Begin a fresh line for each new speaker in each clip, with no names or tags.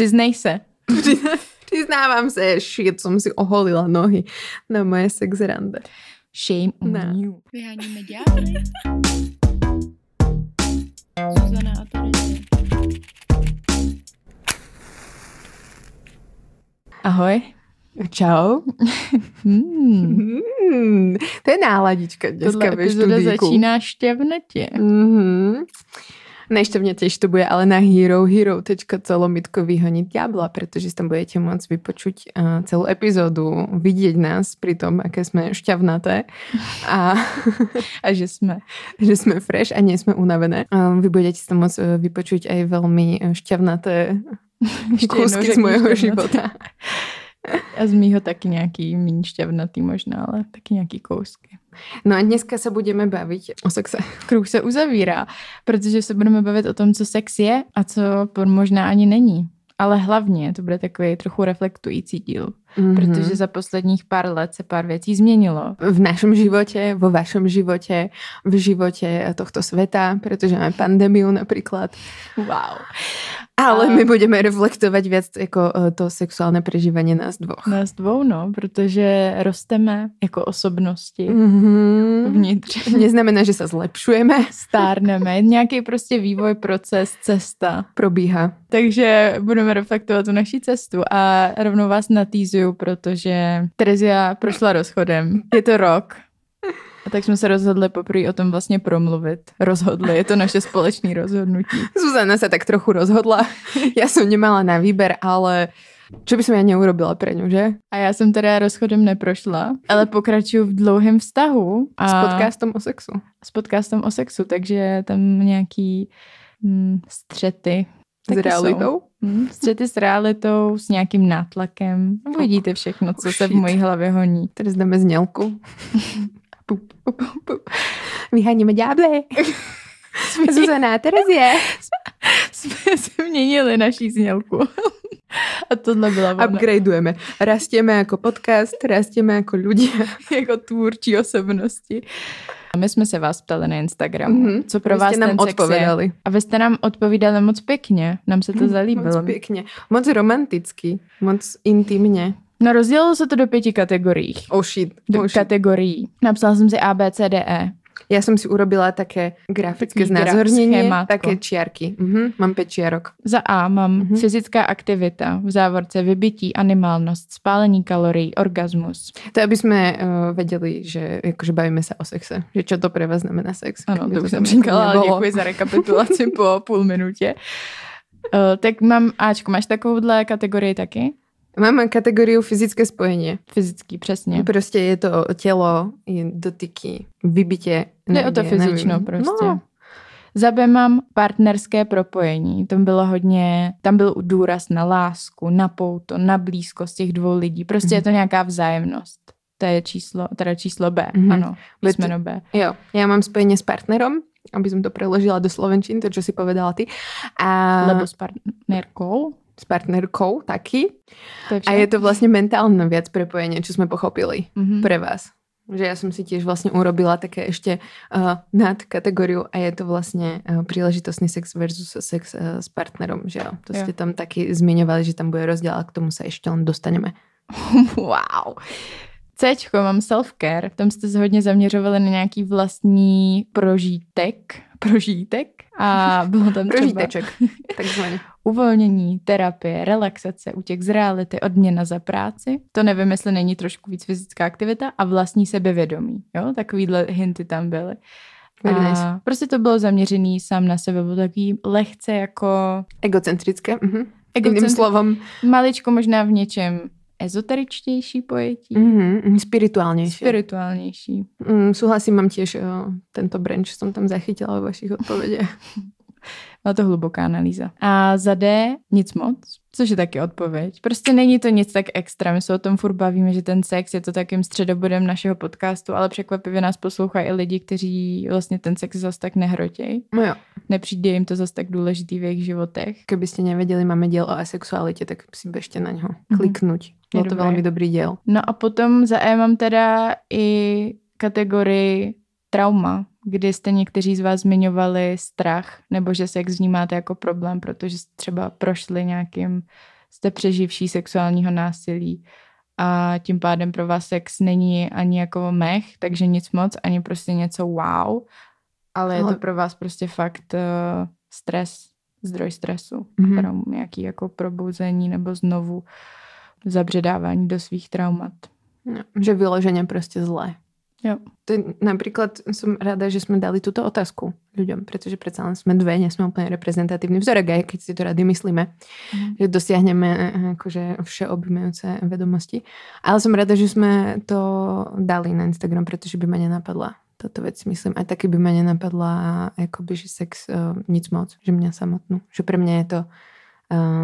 Přiznej se.
Přiznávám se, shit, jsem si oholila nohy na moje sex rande.
Shame on
Ne.
you.
Vyháníme. Zuzana a Terezie.
Ahoj.
Čau.
Hmm.
Hmm, to je náladička dneska
Tohle
ve
epizoda
študíku.
začíná šťavnatě.
Mhm. Nejšťavnejšie to bude ale na herohero.co vyhoniť diabla, pretože si tam budete môcť vypočuť uh, celú epizódu, vidieť nás pri tom, aké sme šťavnaté a
A že jsme.
že sme fresh a nie sme unavené. Uh, vy budete si tam môcť uh, vypočuť aj veľmi uh, šťavnaté kúsky z
šťavnaté.
života.
A z mýho taky nějaký méně šťavnatý možná, ale taky nějaký kousky.
No a dneska sa budeme baviť o sexe.
Kruh se uzavírá, protože se budeme bavit o tom, co sex je a co možná ani není. Ale hlavně to bude takový trochu reflektující díl,
Mhm.
protože za posledních pár let se pár věcí změnilo.
v našom živote, vo vašom živote, v živote tohto sveta, pretože máme pandémiu napríklad.
Wow.
Ale my budeme reflektovať viac ako eh, to sexuálne prežívanie nás dvoch.
Nás dvou, no, protože rosteme jako osobnosti
Mm-hmm.
vnitř.
Neznamená, že sa zlepšujeme.
Stárneme, nějaký prostě vývoj, proces, cesta.
Probíha.
Takže budeme reflektovat tu naší cestu a rovnou vás natýzuju, protože Terezia prošla rozchodem. Je to rok. A tak jsme se rozhodli poprvé o tom vlastně promluvit. Rozhodli, je to naše společné rozhodnutí.
Zuzana sa tak trochu rozhodla. Ja som nemala na výber, ale čo by som ja neurobila pre ňu, že?
A já jsem teda rozchodem neprošla, ale pokračuju v dlouhém vztahu. A
S podcastom o sexu.
s podcastem o sexu, takže tam nějaký hm, střety.
S
taky
realitou.
Jsou. Hm, střety s realitou, s nějakým nátlakem. Uvidíte všechno, co
Oh,
se v mojí hlavě honí.
Teraz dáme znělku. Pup, pup, pup, pup. Vyháníme ďáble. Zuzana, Terezie.
jsme změnili naší znělku. A tohle byla ona
Upgradeujeme. Rastieme ako podcast, rastieme ako ľudia.
jako tvůrčí osobnosti. A my jsme se vás ptali na Instagramu,
Mhm.
co pro
Vy
vás
nám
ten sex je. A vy jste nám odpovídali moc pěkně. Nám se to zalíbilo.
Moc pěkně. Moc romanticky. Moc intimně.
No rozdělilo se to do pěti kategorií.
Oh shit.
Do
Oh shit.
kategorií. Napsala jsem si A, B, C, D, E.
Ja som si urobila také grafické
Taký gra-
znázornenie, také čiarky. Mhm, mám 5 čiarok.
Za A mám
Mhm.
fyzická aktivita, v závorce vybytí, animálnost, spálení kalorií, orgasmus.
To aby sme uh, vedeli, že akože bavíme sa o sexe. Že čo to pre vás znamená sex.
Ano, to už jsem říkala, ale děkuji za rekapitulaci po půl minutě. Uh, tak mám Ačko, máš takovouhle kategorii taky?
Mám kategóriu fyzické spojenie.
Fyzický, přesně.
Prostě je to tělo, je dotyky, vybitě.
Jde o to fyzično
nevím.
prostě.
No,
Za B mám partnerské propojení. Tam bylo hodně, tam byl důraz na lásku, na pouto, na blízkost těch dvou lidí. Prostě je to nějaká vzájemnost. To je číslo, teda číslo B,
Mhm.
ano, písmeno B.
jo, ja mám spojenie s partnerom, aby som to preložila do slovenčiny, to, čo si povedala ty. A
Lebo s partnerkou.
S partnerkou taky.
Je
A je to vlastne mentálne viac prepojenie, čo sme pochopili
Mhm.
pre vás. Že ja som si tiež vlastne urobila také ešte uh, nad kategóriu a je to vlastne uh, príležitostný sex versus sex uh, s partnerom, že jo. To
Jo.
ste tam taky zmiňovali, že tam bude rozdiel a k tomu sa ešte len dostaneme.
wow. Cčko, mám self-care. Tam jste se hodně zaměřovali na nějaký vlastní prožítek. Prožítek. A bylo tam třeba
Prožíteček, takzvaně.
Uvolnění, terapie, relaxace, útěk z reality, odměna za práci. To nevím, jestli není trošku víc fyzická aktivita a vlastní sebevědomí. Jo, takovýhle hinty tam byly. A
nice.
prostě to bylo zaměřený sám na sebe, bylo takový lehce jako
Egocentrické. Mhm.
Egocentri-
slovom
maličko možná v něčem ezoteričtější pojetí,
mhm, spirituálnejšie.
spirituálnější.
Mm, súhlasím, mám tiež uh, tento branch, som tam zachytila vo vašich odpovediach.
Byla to hluboká analýza. A za D nic moc, což je taky odpověď. Prostě není to nic tak extra. My se o tom furt bavíme, že ten sex je to takým středobodem našeho podcastu, ale překvapivě nás poslouchají i lidi, kteří vlastně ten sex zas tak nehrotějí.
No jo,
Nepřijde jim to zas tak důležitý v jejich životech.
keby ste nevedeli, máme diel o asexualite, tak si bežte na ňo
Mhm.
kliknúť. Bol
Je
to veľmi dobrý diel.
No a potom za E mám teda i kategorii trauma, kdy jste někteří z vás zmiňovali strach, nebo že sex vnímáte jako problém, protože jste třeba prošli nějakým, jste přeživší sexuálního násilí a tím pádem pro vás sex není ani jako mech, takže nic moc, ani prostě něco wow, ale je to pro vás prostě fakt uh, stres, zdroj stresu,
Mhm.
mm-hmm. nějaký jako probuzení nebo znovu zabředávání do svých traumat.
No, že vyloženie proste zlé.
Jo.
To je, napríklad som rada, že sme dali túto otázku ľuďom, pretože predsa len sme dve, nie sme úplne reprezentatívny vzorek, aj keď si to rady myslíme,
Mhm.
že dosiahneme eh, akože všeobjímajúce vedomosti. Ale som rada, že sme to dali na Instagram, pretože by ma nenapadla táto vec, myslím. Aj taky by ma nenapadla akoby, že sex uh, nic moc, že mňa samotnú. Že pre mňa je to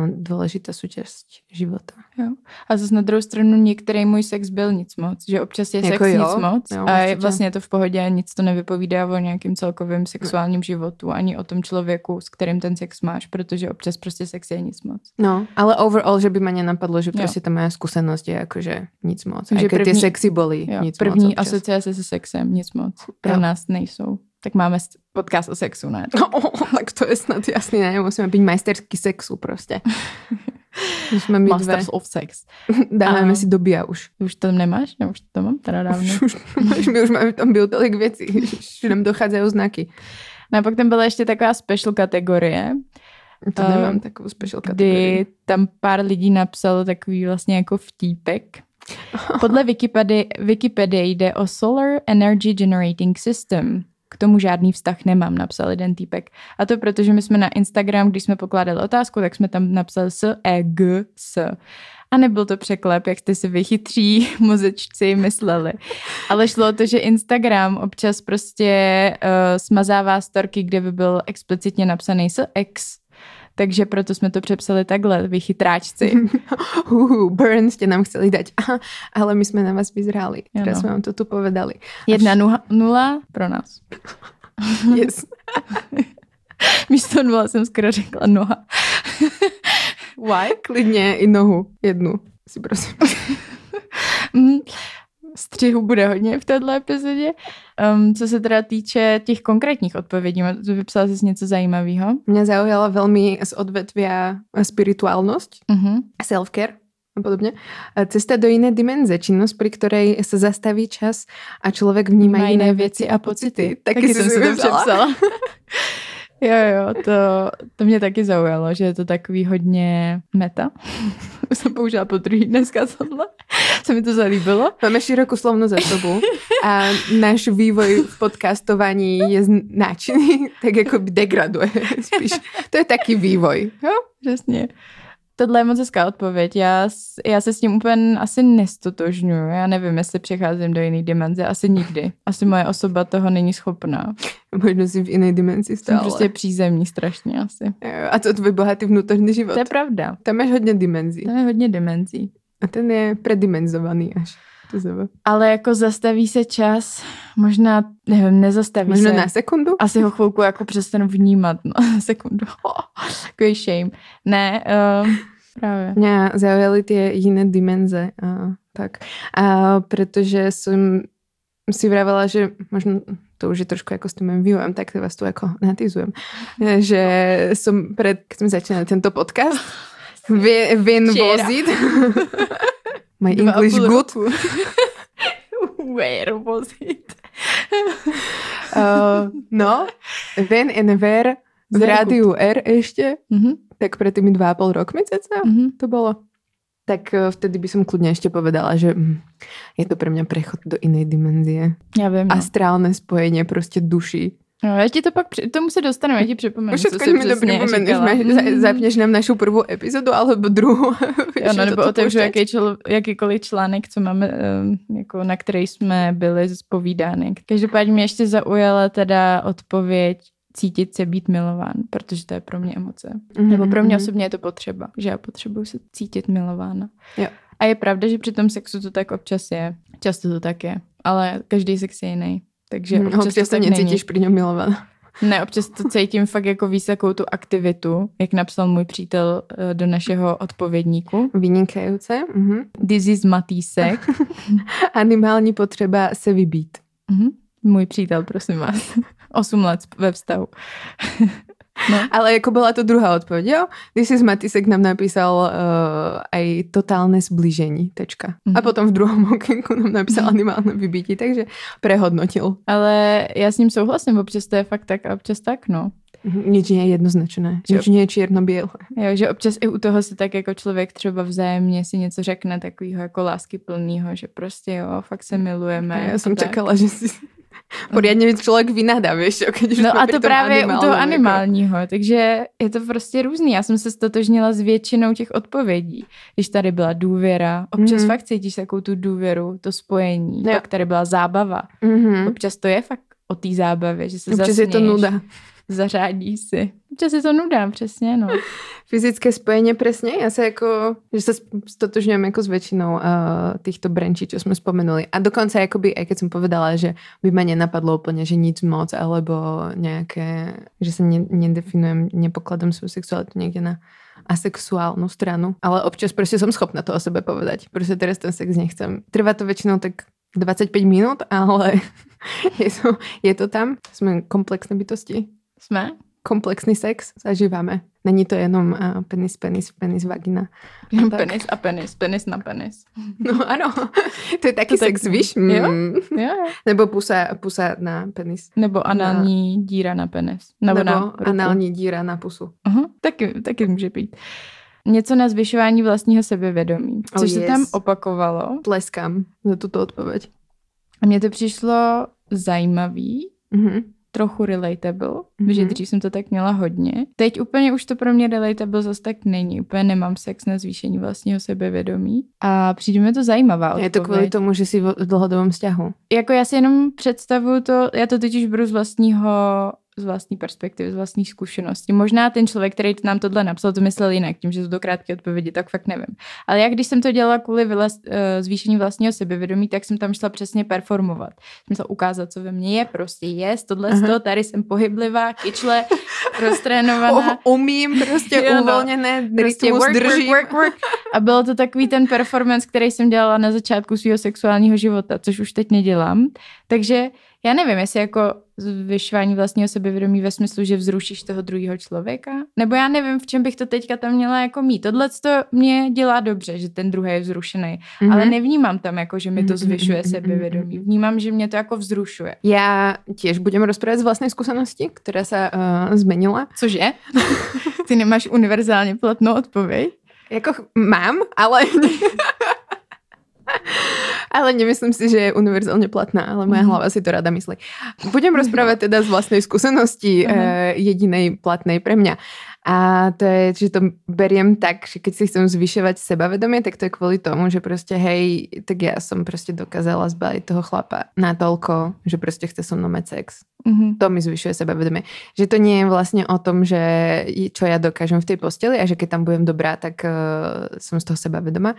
dôležitá súčasť života.
Jo. A zase na druhou stranu některý můj sex byl nic moc, že občas je
Jako
sex
jo,
nic moc
jo,
a je vlastně to v pohodě a nic to nevypovídá o nějakým celkovém sexuálním životu, ani o tom člověku, s kterým ten sex máš, protože občas prostě sex je nic moc.
No, ale overall, že by ma nenapadlo, že
Jo.
proste tá moja skúsenosť je akože nic moc. Tie
první-
sexy boli
Jo.
nic
První
moc občas.
asociace se sexem, nic moc. Pro
Jo.
nás nejsou. Tak máme podcast o sexu, ne?
No, tak to je snad jasný, ne? Musíme byť majsterský sexu proste. Musíme my dve.
Masters of sex.
Dávame
A-
si do bia už.
Už to nemáš? No, už to mám teda dávno.
Už, už, my už máme tam bio tolik věcí, že nám dochádzajú znaky.
No a pak tam byla ještě taková special kategorie,
To
Eh,
nemám takovou special kategorii.
kdy tam pár lidí napsalo takový vlastně jako vtípek. Podle Wikipedie, Wikipedie jde o Solar Energy Generating System. K tomu žádný vztah nemám, napsal jeden týpek. A to proto, že my jsme na Instagram, když jsme pokládali otázku, tak jsme tam napsali s, e, g, s. A nebyl to překlep, jak jste si vy chytří mozečci mysleli. Ale šlo o to, že Instagram občas prostě uh, smazává storky, kde by byl explicitně napsaný s X. Takže proto jsme to přepsali takhle, vy chytráčci.
Huhu, burn ste nám chceli dať. Aha, ale my sme na vás vyzrali.
Ano.
Teraz sme vám to tu povedali.
Jedna nula, nula pro nás.
Yes.
Místo nula jsem skoro řekla noha. Why?
Klidne i nohu. Jednu. Si prosím.
Střihu bude hodně v této epizodě. Um, co se teda týče těch konkrétních odpovědí, to vypsala jsi něco zajímavého.
Mňa zaujala veľmi z odvetvia spirituálnosť,
Uh-huh.
self-care a podobne. Cesta do inej dimenze, činnosť, pri ktorej sa zastaví čas a človek vníma
Má
iné veci a pocity.
Taky, jsem si to přepsala. jo, jo, to, to mě taky zaujalo, že je to takový hodně meta. Už jsem použila po druhý dneska tohle. Se mi to zalíbilo.
Máme širokú slovnú zásobu a náš vývoj v podcastovaní je náčinný, tak jako by degraduje spíš. To je taký vývoj. Jo?
Přesně. Tohle je moc hezká odpověď. Já, já se s tím úplně asi nestotožňuji. Já nevím, jestli přecházím do jiné dimenze. Asi nikdy. Asi moje osoba toho není schopná.
Možno si v inej dimenzii
Jsem
stále.
prostě přízemní strašně asi.
A to tvoj bohatý vnútorný život.
To je pravda.
Tam máš hodně dimenzí.
To je hodně dimenzí.
A ten je predimenzovaný až. To zaba.
Ale jako zastaví se čas, možná, nevím, nezastaví
Možno
se.
na sekundu?
Asi ho chvilku jako přestanu vnímat. No, sekundu. Takový shame. Ne, uh, právě.
Mňa zaujali tie iné dimenze. A, tak. A pretože som si vravela, že možno to už je trošku ako s tým mojím vývojom, tak vás tu ako natizujem. Že som pred, keď sme začínali tento podcast, Vin, vozit. My
Dva
English good.
Where was it?
Uh, no, Ven and Ver v
Very
rádiu R ešte,
Mhm,
tak pred tými dva a pol rokmi ceca
mhm.
to bolo. Tak eh, vtedy by som kľudne ešte povedala, že mm, je to pre mňa prechod do inej dimenzie.
Já vím. No.
Astrálne spojenie prostě duší.
No, já ti to pak, při- tomu se dostanu, já ti připomenu, co
Všetko
jsi
mi
přesně
pripomeneš,
říkala.
máš- za- zapneš nám našu prvú epizodu alebo druhú.
Jo, no, nebo otevřu jaký čl, jakýkoliv článek, co máme, jako na který jsme byli zpovídány. Každopádně mě ještě zaujala teda odpověď cítit se být milován, protože to je pro mě emoce.
Mhm,
Nebo pro mě
mhm.
osobně je to potřeba, že já potřebuji se cítit milována.
Jo.
A je pravda, že při tom sexu to tak občas je. Často to tak je. Ale každý sex je jiný. Takže
Mhm,
občas,
občas
to
necítiš
není.
pri ňom milovaná.
Ne, občas to cítím fakt jako víc takovou tu aktivitu, jak napsal můj přítel eh, do našeho odpovědníku.
Vynikajúce. Mhm.
This is Matýsek.
Animální potreba se vybít.
Mhm. Můj přítel, prosím vás. 8 let ve vztahu. No.
Ale jako byla to druhá odpověď, jo? This is Matisek nám napísal uh, aj totálne zblížení, tečka.
Mhm.
A potom v druhom okénku nám napísal animálne vybití, takže prehodnotil.
Ale já s ním souhlasím, občas to je fakt tak a občas tak, no.
Nič nie je jednoznačné,
Že-
nie je čierno-biele.
Jo, že občas i u toho se tak jako člověk třeba vzájemně si něco řekne takového jako lásky plného, že prostě jo, fakt se milujeme.
Som
a tak.
čakala, že si poriadne človek vynadá, vieš, čo, keď už
No a to právě u toho
jako-
animálního, takže je to prostě různý. Já jsem se stotožnila s většinou těch odpovědí. Když tady byla důvěra, občas
Mhm.
fakt cítíš takovou tu důvěru, to spojení.
Jo.
Pak tady byla zábava.
Mhm.
Občas to je fakt o té zábavě, že se
Občas je to nuda.
Zařádí si. Občas je to nuda, přesně, no.
Fyzické spojenie presne, ja sa ako, že sa sp- stotožňujem ako s väčšinou uh, týchto brančí, čo sme spomenuli. A dokonca akoby, aj keď som povedala, že by ma nenapadlo úplne, že nič moc, alebo nejaké, že sa ne, nedefinujem, nepokladám svoju sexualitu niekde na asexuálnu stranu. Ale občas proste som schopná to o sebe povedať. Proste teraz ten sex nechcem. Trvá to väčšinou tak 25 minút, ale je to, je to tam. Sme komplexné bytosti
Jsme?
komplexný sex zažíváme. Není to jenom uh, penis, penis, penis, vagina.
Jenom
tak.
penis a penis, penis na penis.
No ano, to je taky
To tak-
sex, víš?
jo?
Mm.
Jo, jo.
Nebo pusa, pusa na penis.
Nebo anální díra na penis. Nebo,
Nebo
na ruku.
anální díra na pusu.
Aha, taky, taky může být. Něco na zvyšování vlastního sebevědomí,
Oh,
což se
yes.
tam opakovalo.
Tleskám za tuto odpověď.
A mně to přišlo zajímavý,
Mhm.
Trochu relatable,
Mhm.
že dřív jsem to tak měla hodně. Teď úplně už to pro mě relatable zase tak není. Úplně nemám sex na zvýšení vlastního sebevědomí. A přijde mi to zajímavá odpověď.
Je to kvůli tomu, že jsi v dlhodobom vzťahu.
Jako já si jenom představuju to, já to totiž beru z vlastního z vlastní perspektivy, z vlastní zkušenosti. Možná ten člověk, který nám tohle napsal, to myslel jinak, tím, že jsou to krátké odpovědi, tak fakt nevím. Ale já, když jsem to dělala kvůli vylaz, uh, zvýšení vlastního sebevědomí, tak jsem tam šla přesně performovat. Jsem šla ukázat, co ve mně je, prostě je, tohle, to, tady jsem pohyblivá, kyčle, roztrénovaná.
Oh, umím prostě
Jo, no.
uvolněné,
Prostě work, work,
držím.
work, work. A bylo to takový ten performance, který jsem dělala na začátku svého sexuálního života, což už teď nedělám. Takže já nevím, jestli jako zvyšování vlastního sebevědomí ve smyslu, že vzrušíš toho druhého člověka, nebo já nevím, v čem bych to teďka tam měla jako mít. Tohle to mě dělá dobře, že ten druhý je vzrušený,
Mhm.
ale nevnímám tam jako, že mi to
Mhm,
zvyšuje
mhm, mhm,
sebevědomí.
mhm.
Vnímám, že mě to jako vzrušuje.
Ja tiež budem rozprávať z vlastnej skúsenosti, ktorá sa uh, zmenila.
Cože? Ty nemáš univerzálně platnou odpověď?
Jako mám, ale... ale nemyslím si, že je univerzálne platná, ale moja
Mhm.
hlava si to rada myslí. Budem rozprávať teda z vlastnej skúsenosti
Mhm.
uh, jedinej platnej pre mňa. A to je, že to beriem tak, že keď si chcem zvyšovať sebavedomie, tak to je kvôli tomu, že proste hej, tak ja som proste dokázala zbaliť toho chlapa natoľko, že proste chce so mnou mať sex
Mhm.
to mi zvyšuje sebavedomie. Že to nie je vlastne o tom, že čo ja dokážem v tej posteli a že keď tam budem dobrá, tak uh, som z toho sebavedomá.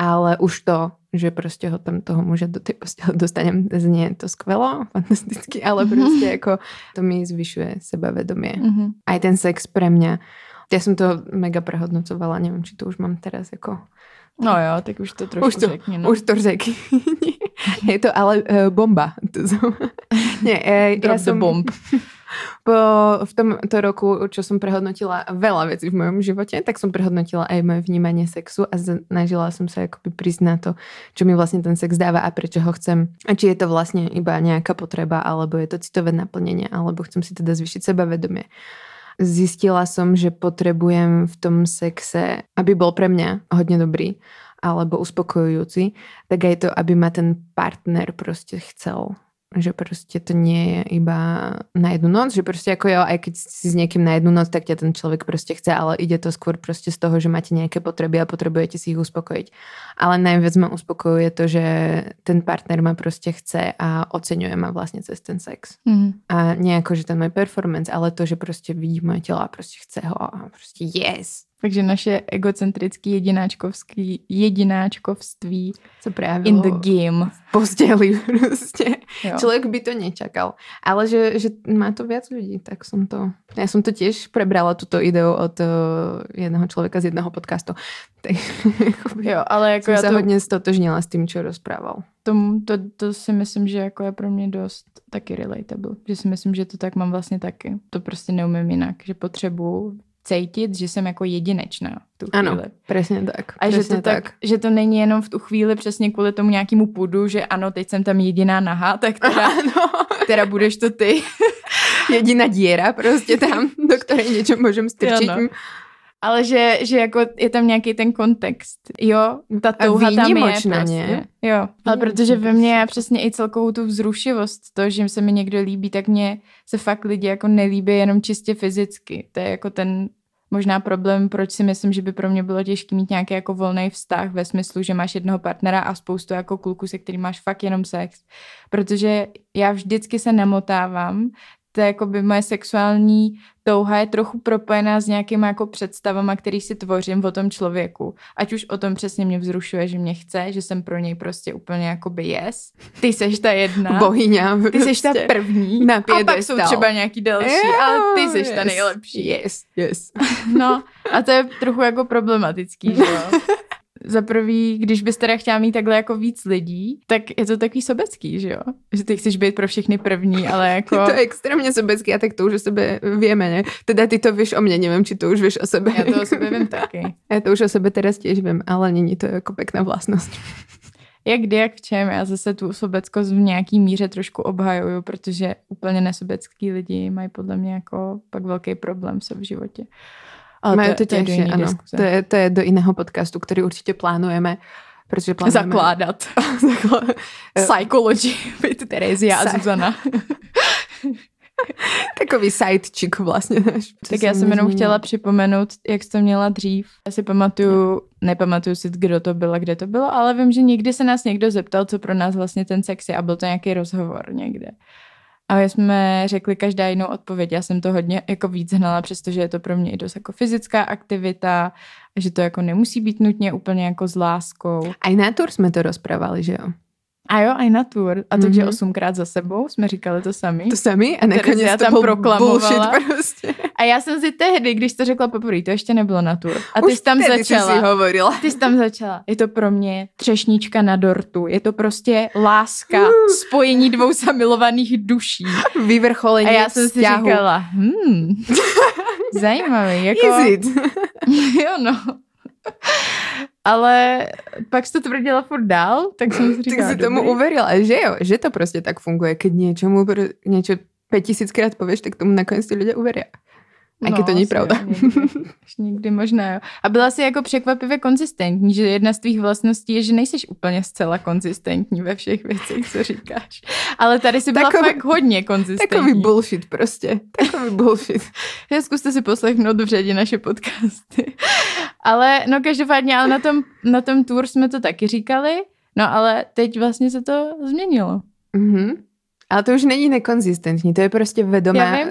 Ale už to, že proste ho tam toho muža do tej postele dostanem, znie to skvelo, fantasticky, ale proste ako to mi zvyšuje sebavedomie.
Mhm.
Aj ten sex pre mňa. Ja som to mega prehodnocovala, neviem, či to už mám teraz ako...
No jo, tak už to trošku
Už to,
řekni. No.
už to řekni. je to ale uh, bomba. To. Nie, uh,
the
som...
bomb.
Po, v tomto roku, čo som prehodnotila veľa vecí v mojom živote, tak som prehodnotila aj moje vnímanie sexu a snažila som sa akoby prísť na to, čo mi vlastne ten sex dáva a prečo ho chcem. A či je to vlastne iba nejaká potreba, alebo je to citové naplnenie, alebo chcem si teda zvyšiť sebavedomie. Zistila som, že potrebujem v tom sexe, aby bol pre mňa hodne dobrý alebo uspokojujúci, tak aj to, aby ma ten partner proste chcel že proste to nie je iba na jednu noc, že proste ako jo, aj keď si s niekým na jednu noc, tak ťa ten človek proste chce, ale ide to skôr proste z toho, že máte nejaké potreby a potrebujete si ich uspokojiť. Ale najviac ma uspokojuje to, že ten partner ma proste chce a oceňuje ma vlastne cez ten sex.
Mhm.
A nie ako, že ten môj performance, ale to, že proste vidí moje telo a proste chce ho a proste yes.
Takže naše egocentrické jedináčkovský, jedináčkovství
Co právě
in the game.
posteli proste.
Jo.
Človek by to nečakal. Ale že, že má to viac ľudí, tak som to... Ja som to tiež prebrala, túto ideu od uh, jedného človeka z jedného podcastu. Tak,
Jo, ale jako já to,
hodne stotožnila s tým, čo rozprával.
tomu, to, to si myslím, že jako je pro mě dost taky relatable. Že si myslím, že to tak mám vlastně taky. To prostě neumím jinak. Že potřebuji cítit, že jsem jako jedinečná v tu
Ano,
chvíli.
presne tak.
A že
presne
to, tak, že to není jenom v tu chvíli přesně kvůli tomu nějakému pudu, že ano, teď jsem tam jediná nahá, tak teda,
Áno,
teda budeš to ty.
jediná diera proste tam, do ktorej niečo môžem strčiť.
Ano. Ale že, že jako je tam nějaký ten kontext. Jo, ta touha tam je prostě.
ne?
Jo, ale protože ve mně já
prostě.
přesně i celkovou tu vzrušivost, to, že se mi někdo líbí, tak mě se fakt lidi jako nelíbí jenom čistě fyzicky. To je jako ten možná problém, proč si myslím, že by pro mě bylo těžké mít nějaký jako volný vztah ve smyslu, že máš jednoho partnera a spoustu jako kluků, se kterým máš fakt jenom sex. Protože já vždycky se namotávám, to je jako by moje sexuální touha je trochu propojená s nějakýma jako představama, který si tvořím o tom člověku. Ať už o tom přesně mě vzrušuje, že mě chce, že jsem pro něj prostě úplně jakoby yes. Ty seš ta jedna.
Bohyňa.
Ty seš ta
proste.
první.
Na
a pak jsou třeba nějaký další,
Jo,
ale ty seš ta
yes,
nejlepší.
Yes, yes.
No a to je trochu jako problematický, že jo. Za prvý, když bys teda chtěla mít takhle jako víc lidí, tak je to takový sobecký, že jo? Že ty chceš být pro všechny první, ale jako...
To je extrémně sobecký a tak to už o sebe vieme, ne? Teda ty to vieš o mne, neviem, či to už vieš o sebe.
Já to o sebe vím taky.
Ja to už o sebe teraz tiež viem, ale není to jako pekná vlastnosť.
Jak kdy, jak v čem, já zase tu sobeckost v nějaký míře trošku obhajuju, protože úplně nesobecký lidi mají podle mě jako pak velký problém se v životě. Ale
Majú to
jiný
áno.
diskuze.
To je, to je do iného podcastu, ktorý určite plánujeme. Pretože plánujeme...
Zakládat.
Zakla-
Psychology. Byť Terezia a Zuzana.
Takový sidechick vlastně náš.
Tak já jsem jenom chtěla připomenout, jak jsi to měla dřív. Já si pamatuju, nepamatuju si, kdo to bylo, kde to bylo, ale vím, že někdy se nás někdo zeptal, co pro nás vlastně ten sex je a byl to nějaký rozhovor někde. A jsme řekli každá jinou odpověď. Já jsem to hodně jako víc hnala, přestože je to pro mě i dost jako fyzická aktivita, a že to jako nemusí být nutně úplně jako s láskou.
Aj na tour sme to rozprávali, že jo?
A jo, i na tour. A takže
Mhm.
osmkrát za sebou jsme říkali to sami.
To sami? A nakonec to
tam proklamovala.
prostě.
A já jsem si tehdy, když to řekla poprvé, to ještě nebylo na tour. A ty
Už
jsi tam začala.
Si si hovorila.
Ty jsi tam začala. Je to pro mě třešnička na dortu. Je to prostě láska, spojení dvou zamilovaných duší.
Vyvrcholenie
A já jsem si
vzťahu.
říkala, hmm, zajímavý. Jako,
Is it?
jo, no. Ale pak jsi to tvrdila furt dál, tak jsem si
tak
říkala,
si tomu uverila, že jo, že to prostě tak funguje. Keď niečomu, pr- niečo 5000 krát povieš, tak tomu nakonec ty ľudia uveria. Aj keď to není pravda.
jo, Někdy, někdy možná, jo. A byla jsi jako překvapivě konzistentní, že jedna z tvých vlastností je, že nejsiš úplně zcela konzistentní ve všech věcech, co říkáš. Ale tady jsi byla
Takový-
fakt hodně konzistentní.
Takový bullshit prostě. Takový bullshit.
Já zkuste si poslechnout v řadě naše podcasty. ale no každopádně, ale na tom, na tom tour jsme to taky říkali, no ale teď vlastně se to změnilo.
Mhm. Ale to už není nekonzistentní, to je prostě vedomá
viem.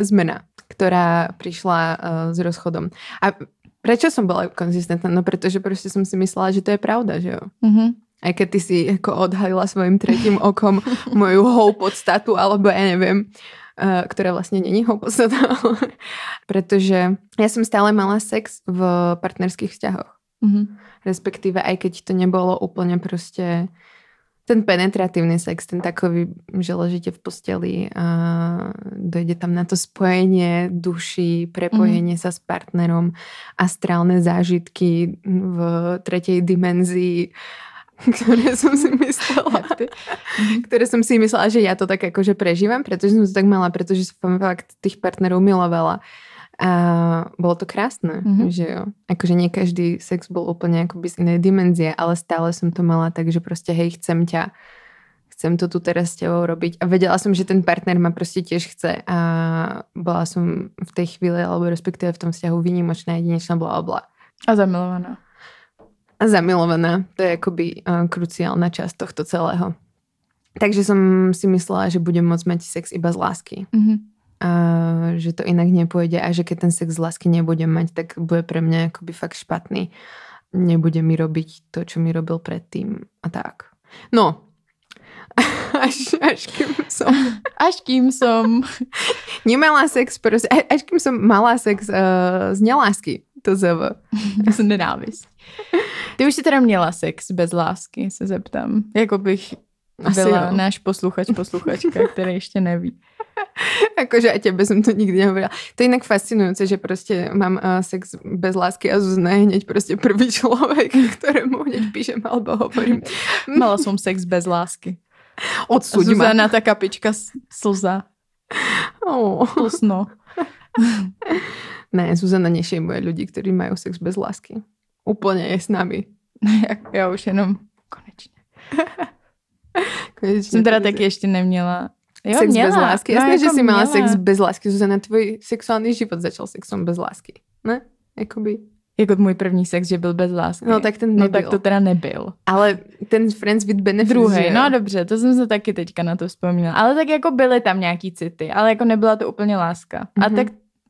Ktorá prišla uh, s rozchodom. A prečo som bola konzistentná? No pretože prostě som si myslela, že to je pravda, že jo?
Mhm.
Aj keď ty si jako odhalila svojim tretím okom moju hou podstatu, alebo ja neviem, uh, ktorá vlastne není hou podstata, ale pretože ja som stále mala sex v partnerských vzťahoch.
Mhm.
Respektíve aj keď to nebolo úplne proste ten penetratívny sex, ten takový, že ležíte v posteli a dojde tam na to spojenie duší, prepojenie sa s partnerom, astrálne zážitky v tretej dimenzii, ktoré som si myslela, ktoré som si myslela, že ja to tak akože prežívam, pretože som to tak mala, pretože som fakt tých partnerov milovala. A bolo to krásne,
Mhm.
že jo. Akože nie každý sex bol úplne akoby z inej dimenzie, ale stále som to mala tak, že proste hej, chcem ťa, chcem to tu teraz s tebou robiť. A vedela som, že ten partner ma proste tiež chce a bola som v tej chvíli, alebo respektíve v tom vzťahu výnimočná, jedinečná, bla, bla.
A zamilovaná.
A zamilovaná. To je akoby uh, kruciálna časť tohto celého. Takže som si myslela, že budem môcť mať sex iba z lásky.
Mhm.
A že to inak nepôjde a že keď ten sex z lásky nebudem mať, tak bude pre mňa akoby fakt špatný. Nebude mi robiť to, čo mi robil predtým a tak. No, až, až kým som
Až kým som...
nemala sex, proste, až, kým som mala sex uh, z nelásky, to zv.
Jsem nenávist. Ty už si teda měla sex bez lásky, se zeptám. Jako bych
Asi
byla
jo.
náš posluchač, posluchačka, který ještě neví.
Akože aj tebe som to nikdy nehovorila. To je inak fascinujúce, že proste mám uh, sex bez lásky a Zuzana je hneď proste prvý človek, ktorému hneď píšem alebo hovorím.
Mala som sex bez lásky.
Ma.
Zuzana, ta kapička slza.
Oh.
Plusno.
Ne, Zuzana nešejmuje ľudí, ktorí majú sex bez lásky. Úplne je s nami.
Jak já už jenom konečně.
Konečne
Jsem teda taky ještě neměla. Jo,
sex
měla.
bez lásky. Jasné,
no,
že
jako
si mala
měla.
sex bez lásky. Zuzana, tvoj sexuální život začal sexom bez lásky. Ne? Jakoby.
Jako můj první sex, že byl bez lásky.
No tak ten
no
nebyl.
tak to teda nebyl.
Ale ten Friends with Benefits,
Druhý,
že
no dobře, to jsem se taky teďka na to vzpomněla. Ale tak jako byly tam nějaký city, ale jako nebyla to úplně láska. A
Mhm.
tak,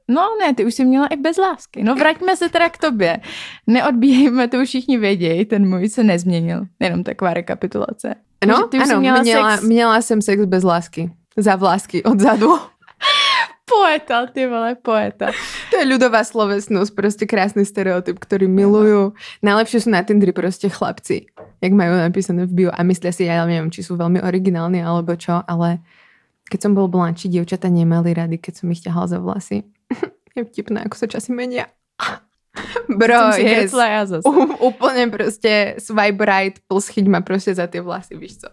no ne, ty už jsi měla i bez lásky. No vraťme se teda k tobě. Neodbíjejme, to už všichni vědějí, ten můj se nezměnil. Jenom taková rekapitulace.
No,
Takže ty už jsi
ano,
měla
měla,
sex-
měla jsem sex bez lásky. Za vlásky, odzadu.
Poeta, ty vole, poeta.
To je ľudová slovesnosť, proste krásny stereotyp, ktorý milujú. Najlepšie sú na Tindri proste chlapci, jak majú napísané v bio a myslia si, ja neviem, či sú veľmi originálni alebo čo, ale keď som bol mladší, dievčata nemali rady, keď som ich ťahal za vlasy. je vtipné, ako sa časy menia. Bro,
Jsem si
yes.
kecla já zase.
U, úplne proste swipe right plus chyť ma proste za tie vlasy, víš co.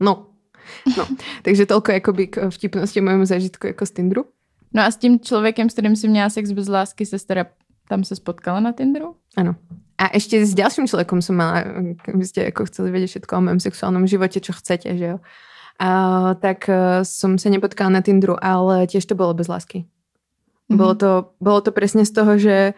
No. No, takže toľko akoby k vtipnosti mojemu zažitku jako z Tindru.
No a s tím člověkem, s kterým jsi měla sex bez lásky, se teda tam se spotkala na Tinderu?
Áno. A ešte s ďalším človekom som mala, keby ste ako chceli vedieť všetko o mojom sexuálnom živote, čo chcete, že jo. A, tak uh, som sa nepotkala na Tinderu, ale tiež to bolo bez lásky.
Mhm.
Bolo, to, bolo to presne z toho, že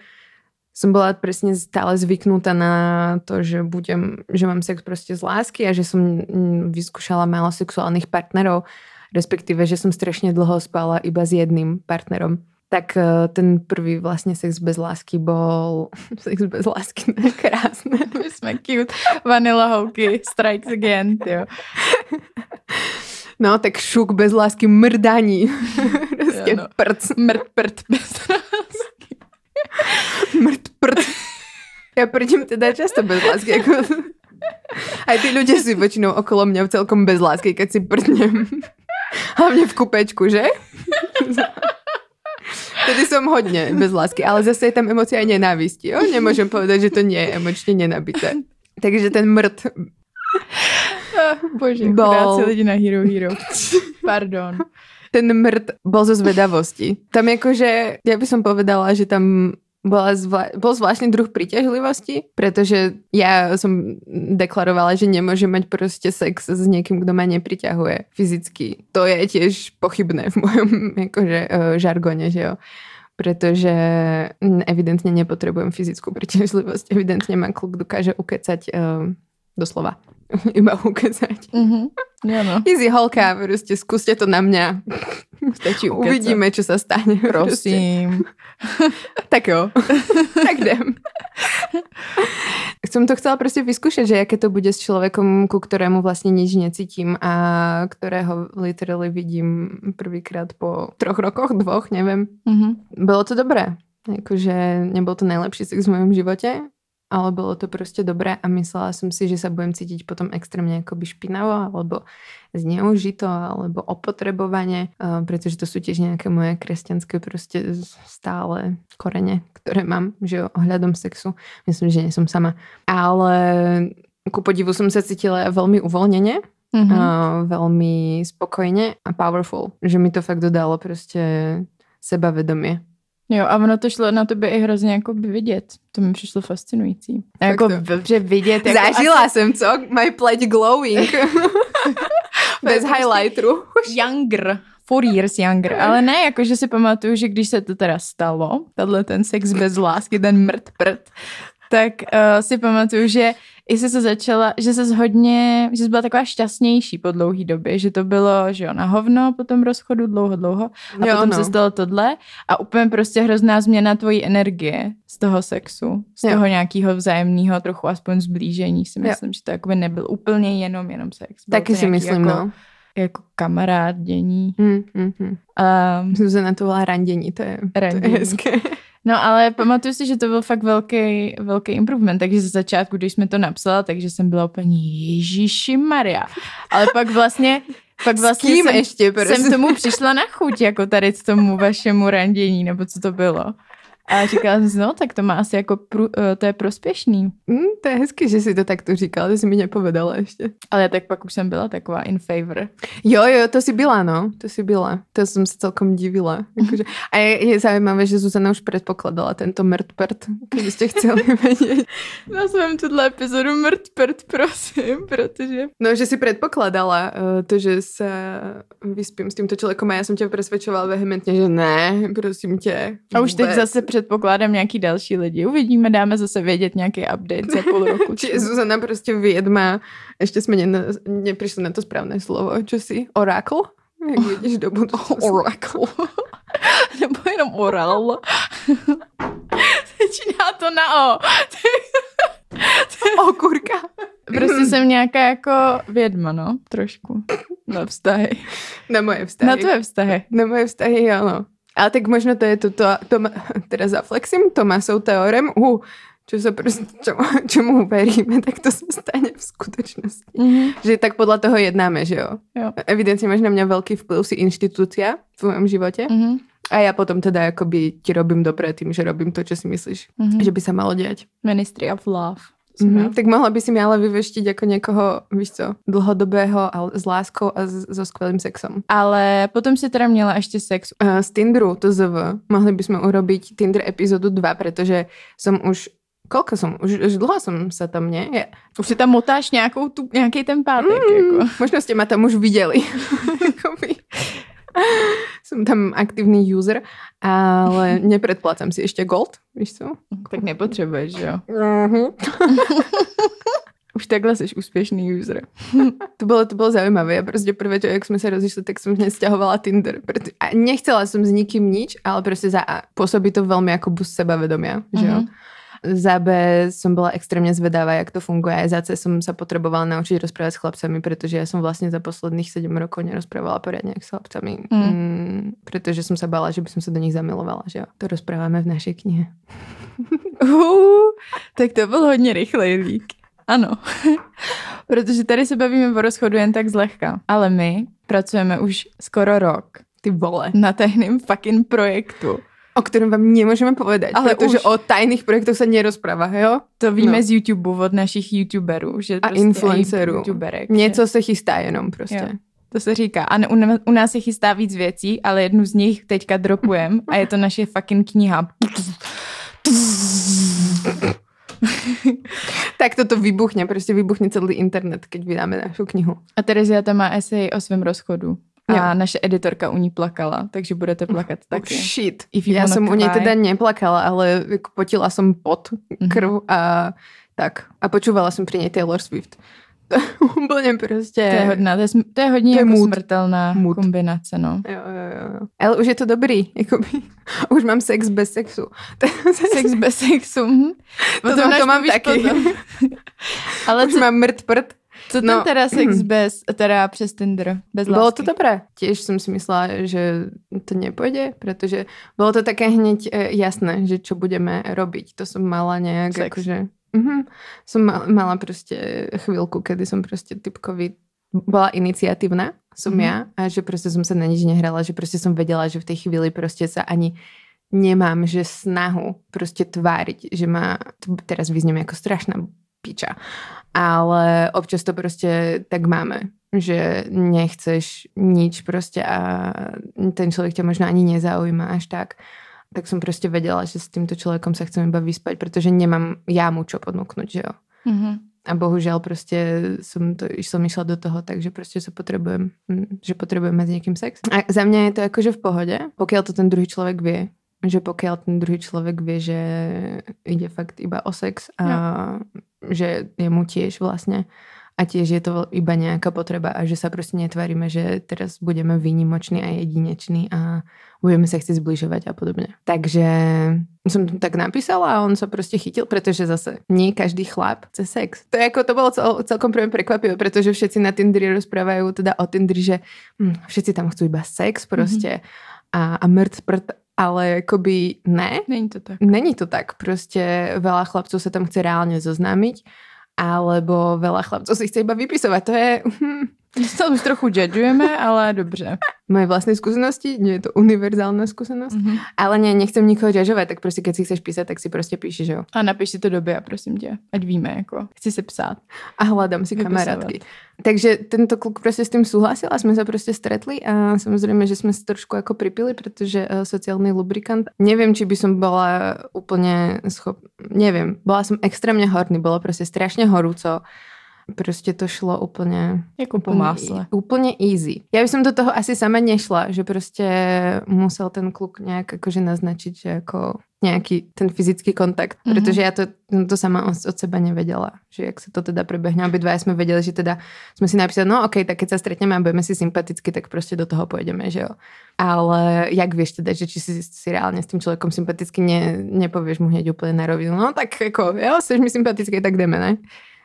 som bola presne stále zvyknutá na to, že budem, že mám sex proste z lásky a že som mm, vyskúšala málo sexuálnych partnerov, respektíve, že som strašne dlho spala iba s jedným partnerom. Tak eh, ten prvý vlastne sex bez lásky bol sex bez lásky, to je krásne.
My jsme cute. Vanilla Houky, strikes again, jo.
No, tak šuk bez lásky mrdaní. Prostě
Jo, no.
prc,
Mrt, prd, bez lásky.
Mrt, prc. Ja prdím teda často bez lásky. Jako... Aj tí ľudia sú väčšinou okolo mňa celkom bez lásky, keď si prdnem. Hlavne v kupečku, že? Tedy som hodne bez lásky, ale zase je tam emocia aj nenávisti. Jo? Nemôžem povedať, že to nie je emočne nenabité. Takže ten mrt
Bože, chudáci lidi na Hero Hero. Pardon.
Ten mrt bol zo zvedavosti. Tam akože, ja by som povedala, že tam bola zvla- bol zvláštny druh príťažlivosti, pretože ja som deklarovala, že nemôžem mať proste sex s niekým, kto ma nepriťahuje fyzicky. To je tiež pochybné v mojom akože, uh, žargone, že jo. Pretože mm, evidentne nepotrebujem fyzickú príťažlivosť. Evidentne ma kluk dokáže ukecať uh, doslova. Iba ukecať.
Mhm. Jo, no.
Easy holka, proste skúste to na mňa.
Stačí ukecat.
Uvidíme, čo sa stane.
Prosím.
Tak jo. tak jdem. Som to chcela proste vyskúšať, že aké to bude s človekom, ku ktorému vlastne nič necítim a ktorého literally vidím prvýkrát po troch rokoch, dvoch, neviem.
Mhm.
Bolo to dobré. Akože nebol to najlepší sex v mojom živote, ale bolo to proste dobré a myslela som si, že sa budem cítiť potom extrémne akoby špinavo alebo zneužito alebo opotrebovanie, uh, pretože to sú tiež nejaké moje kresťanské proste stále korene, ktoré mám, že jo, ohľadom sexu. Myslím, že nie som sama. Ale ku podivu som sa cítila veľmi uvoľnene,
Mhm.
uh, veľmi spokojne a powerful. Že mi to fakt dodalo proste sebavedomie.
Jo, a ono to šlo na tobě i hrozně jako by vidět. To mi přišlo fascinující. A jako dobře vidět. Jako
Zažila
asi
jsem, co? My pleť glowing. Bez
prostě-
highlighteru.
Younger. Four years younger. Ale ne, jako že si pamatuju, že když se to teda stalo, tenhle ten sex bez lásky, ten mrt prd, tak uh, si pamatuju, že i jsi se začala, že jsi hodně, že jsi byla taková šťastnější po dlouhý době, že to bylo, že jo, na hovno po tom rozchodu dlouho, dlouho a
Jo,
potom
no.
se stalo tohle a úplně prostě hrozná změna tvojí energie z toho sexu, z
Jo.
toho nějakého vzájemného trochu aspoň zblížení si
Jo.
myslím, že to jakoby nebyl úplně jenom jenom sex. Bylo
Taky si myslím,
jako,
no.
jako kamarádění.
Mm, mm, mm.
Um,
Zuzana to volá randění, to je, to je
Randění.
hezké.
No ale pamatuju si, že to byl fakt velký, velký improvement, takže ze začátku, když jsme to napsala, takže jsem byla úplně Ježíši Maria. Ale pak vlastně, pak vlastně
S kým
jsem,
ještě, prosím?
jsem tomu přišla na chuť, jako tady k tomu vašemu randění, nebo co to bylo. A říkala jsem si, no tak to má asi jako, prů, eh, to je prospěšný.
Mm, to je hezké, že si to takto říkala, že si mi nepovedala ještě.
Ale tak pak už jsem byla taková in favor.
Jo, jo, to si byla, no. To si byla. To jsem se celkom divila. Jakože. A je, je zaujímavé, že Zuzana už predpokladala tento mrtprt, keby ste chceli vedieť.
Nazvem tuhle epizodu mrt prd, prosím, protože...
No, že si predpokladala uh, to, že sa vyspím s týmto človekom a ja som ťa presvedčovala vehementne, že ne, prosím tě.
A už teď
vůbec.
zase předpokládám nějaký další lidi. Uvidíme, dáme zase vědět nějaký update za půl roku.
Či Zuzana prostě vědma. Ešte sme ne, neprišli na to správne slovo. Čo si? Oracle? Jak vidíš do budúcnosti.
Oracle. Nebo jenom oral. Začíná to na O.
Okurka.
Prostě jsem nějaká jako vědma, no. Trošku. Na vztahy.
Na moje vztahy.
Na tvoje vztahy.
Na moje vztahy, áno. Ale tak možno to je to, to, to teraz zaflexím, Tomasov teorem, uh, čo sa proste, čo, čomu veríme, tak to sa stane v skutočnosti.
Mhm.
Že tak podľa toho jednáme, že jo?
Jo.
Evidentne máš na mňa veľký vplyv, si inštitúcia v tvojom živote
Mhm.
a ja potom teda akoby ti robím dobre tým, že robím to, čo si myslíš,
Mhm.
že by sa malo diať.
Ministry of Love.
Mhm. Tak mohla by si mi ale vyveštiť ako niekoho, víš co, dlhodobého, ale s láskou a so skvelým sexom.
Ale potom si teda měla ještě sex.
Uh, z Tinderu, to ZV, mohli by sme urobiť Tinder epizódu 2, pretože som už Koľko som? Už, už dlho som sa tam, nie? Je.
Už si tam motáš nějakou tu, nějaký ten pátek. Mm. Jako.
Možno ste ma tam už videli. Som tam aktívny user, ale nepredplácam si ešte gold, víš co?
Tak nepotřebuješ, že jo?
Uh-huh.
Už takhle jsi úspěšný user.
To bolo, to bolo zaujímavé. Ja proste prvé, čo, jak sme sa rozišli, tak som hneď stiahovala Tinder. Preto, a nechcela som s nikým nič, ale proste za A pôsobí to veľmi ako bus sebavedomia, že jo?
Mhm.
Za B som bola extrémne zvedavá, jak to funguje. Aj za C som sa potrebovala naučiť rozprávať s chlapcami, pretože ja som vlastne za posledných 7 rokov nerozprávala poriadne s chlapcami.
Mm.
Mm, pretože som sa bála, že by som sa do nich zamilovala. Že jo? To rozprávame v našej knihe.
Uh, tak to byl hodně rychlej lík. Ano. Protože tady se bavíme o rozchodu jen tak zlehka. Ale my pracujeme už skoro rok
Ty vole.
na tajným fucking projektu.
O ktorom vám nemôžeme povedať,
Ale
pretože
už-
o tajných projektoch sa nerozpráva, jo?
To víme
No.
z YouTube od našich YouTuberů. Že
A
prostě
influencerů.
YouTuberek,
Něco
že-
se chystá jenom prostě.
Jo. To se říká. A u, u nás se chystá víc věcí, ale jednu z nich teďka dropujem a je to naše fucking kniha.
Tak toto vybuchne, prostě vybuchne celý internet, keď vydáme našu knihu.
A Terezia tam má esej o svém rozchodu. A
Jo.
naše editorka u ní plakala, takže budete plakat taky.
Oh, shit.
You
Ja
wanna
som u
cry.
teda neplakala, ale jako potila som pot,
Mhm.
krv a tak. A počúvala som pri nej Taylor Swift. To úplne prostě...
To je, hodná, to je, to je hodně
To je
jako
mood.
smrtelná
Mood.
kombinace, no.
Jo, jo, jo. Ale už je to dobrý, jakoby. Už mám sex bez sexu.
Sex bez sexu. hm.
To,
Potom
mám,
náš
to mám taky.
Ale
už
co,
mám mrt prd.
Co ten
no.
teda sex bez, teda přes Tinder, bez lásky?
to dobré. Tiež som si myslela, že to nepôjde, pretože bolo to také hneď e, jasné, že čo budeme robiť. To som mala nejak
Sex.
akože... Mhm. Som ma- mala proste chvíľku, kedy som proste typkovi bola iniciatívna, som
Mhm.
ja, a že proste som sa na nič nehrala, že proste som vedela, že v tej chvíli proste sa ani nemám, že snahu proste tváriť, že ma, teraz vyznem ako strašná piča, ale občas to proste tak máme, že nechceš nič proste a ten človek ťa možno ani nezaujíma až tak. Tak som proste vedela, že s týmto človekom sa chcem iba vyspať, pretože nemám ja mu čo ponúknuť, že jo.
Mhm.
A bohužiaľ proste som, to, som išla do toho, takže proste sa potrebujem, mm, že potrebujem mať s niekým sex. A za mňa je to akože v pohode, pokiaľ to ten druhý človek vie, že pokiaľ ten druhý človek vie, že ide fakt iba o sex a že je mu tiež vlastne a tiež je to iba nejaká potreba a že sa proste netvárime, že teraz budeme výnimoční a jedineční a budeme sa chcieť zbližovať a podobne. Takže som to tak napísala a on sa proste chytil, pretože zase nie každý chlap chce sex. To je ako, to bolo cel, celkom pre prekvapivé, pretože všetci na Tinderi rozprávajú teda o Tinderi, že hm, všetci tam chcú iba sex proste mm-hmm. a, a mrt ale akoby ne.
Není to tak.
Není to tak. Proste veľa chlapcov sa tam chce reálne zoznámiť alebo veľa chlapcov si chce iba vypisovať. To je...
To už trochu judgujeme, ale dobře.
Moje vlastné skúsenosti, nie je to univerzálna skúsenosť, mm-hmm. ale ne, nechcem nikoho judžovať, tak prostě keď si chceš písať, tak si prostě píši, že jo.
A napiš si to do a prosím tě, ať víme, jako, chci se psát.
A hľadám si Vypisovat. kamarátky. Takže tento kluk prostě s tým súhlasil a sme sa prostě stretli a samozrejme, že sme sa trošku ako pripili, pretože uh, sociálny lubrikant, neviem, či by som bola úplne schop... Neviem, bola som extrémne horný, bolo prostě strašne horúco Prostě to šlo úplně...
Jako po másle.
Úplně easy. Já bych do toho asi sama nešla, že prostě musel ten kluk nějak jakože naznačit, že jako nějaký ten fyzický kontakt, mm-hmm. protože já to, to sama od seba nevedela, že jak se to teda prebehne. Obidva jsme věděli, že teda jsme si napísali, no ok, tak keď se stretneme a budeme si sympaticky, tak prostě do toho pojedeme, že jo. Ale jak víš teda, že či si, si reálně s tím člověkem sympaticky ne, nepověš mu hneď úplně na rovinu, no tak jako, jo, jsi mi sympatický, tak jdeme, ne?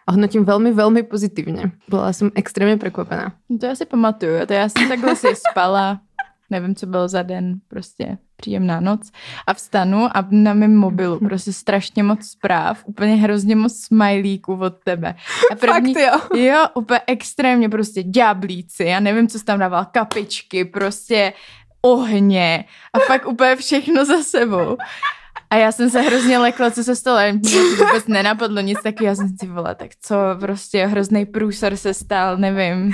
A hodnotím velmi, velmi pozitivně. Byla jsem extrémně překvapená.
To já si pamatuju. To já jsem takhle si spala, nevím, co bylo za den, prostě příjemná noc a vstanu a na mém mobilu prostě strašně moc zpráv, úplně hrozně moc smajlíků od tebe.
A první, Fakt jo?
Jo, úplně extrémně prostě ďáblíci, já nevím, co jsi tam dával, kapičky, prostě ohně a fakt úplně všechno za sebou. A já jsem se hrozně lekla, co se stalo. Vůbec nenapadlo nic taky. Já jsem si volala, tak co, prostě hrozný průsor se stal, nevím.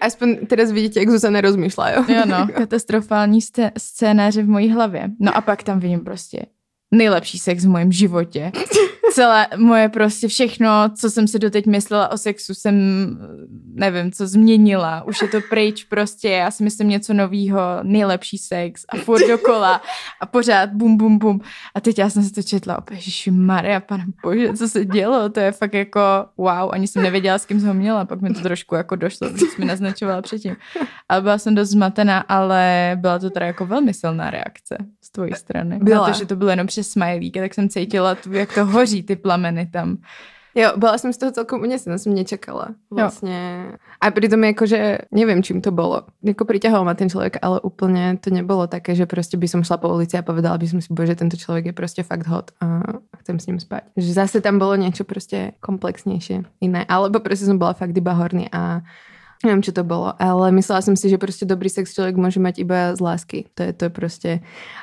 Aspoň teraz vidíte, jak Zuzana rozmýšlá, jo?
Jo, no, katastrofální scénáře v mojí hlavě. No a pak tam vidím prostě nejlepší sex v mém životě. Celé moje prostě všechno, co jsem si doteď myslela o sexu, jsem, nevím, co změnila. Už je to pryč prostě, já si myslím něco novýho, nejlepší sex a furt dokola a pořád bum, bum, bum. A teď já jsem si to četla, opět, Ježiši Maria, pane bože, co se dělo, to je fakt jako wow, ani jsem nevěděla, s kým jsem ho měla, pak mi to trošku jako došlo, co jsi mi naznačovala předtím. Ale byla jsem dost zmatená, ale byla to teda jako velmi silná reakce z tvojí strany. Byla. Protože to bylo jenom přes smajlík, tak jsem cítila, jak to hoří, ty plameny tam.
Jo, byla jsem z toho celkom unesená, jsem nečakala. Vlastně. Jo. A přitom jakože, nevím, čím to bylo. Jako priťahoval ma ten člověk, ale úplně to nebylo také, že prostě by som šla po ulici a povedala by som si, bože, tento člověk je prostě fakt hot a chcem s ním spát. Že zase tam bylo něco prostě komplexnější, iné. Alebo prostě jsem byla fakt iba horný a Neviem, čo to bolo, ale myslela som si, že proste dobrý sex človek môže mať iba z lásky. To je to je proste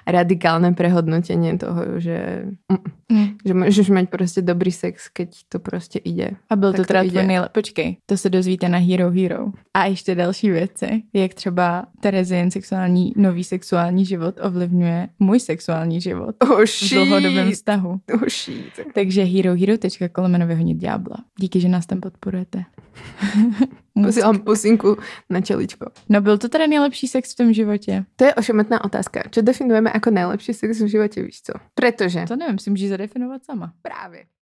radikálne prehodnotenie toho, že, mm. že môžeš mať proste dobrý sex, keď to prostě ide.
A byl to teda tvůj nejlepší. Počkej, to se dozvíte na Hero Hero. A ještě další věci, jak třeba Terezin sexuální, nový sexuální život ovlivňuje můj sexuální život
oh,
v dlouhodobém vztahu.
Oh, shit.
Takže herohero.kolomeno vyhonit ďábla. Díky, že nás tam podporujete.
Posílám pusinku na čeličko.
No byl to teda nejlepší sex v tom životě?
To je ošemetná otázka. Co definujeme jako nejlepší sex v životě, víš co? Protože...
To nevím, si můžeš zadefinovat sama.
Právě.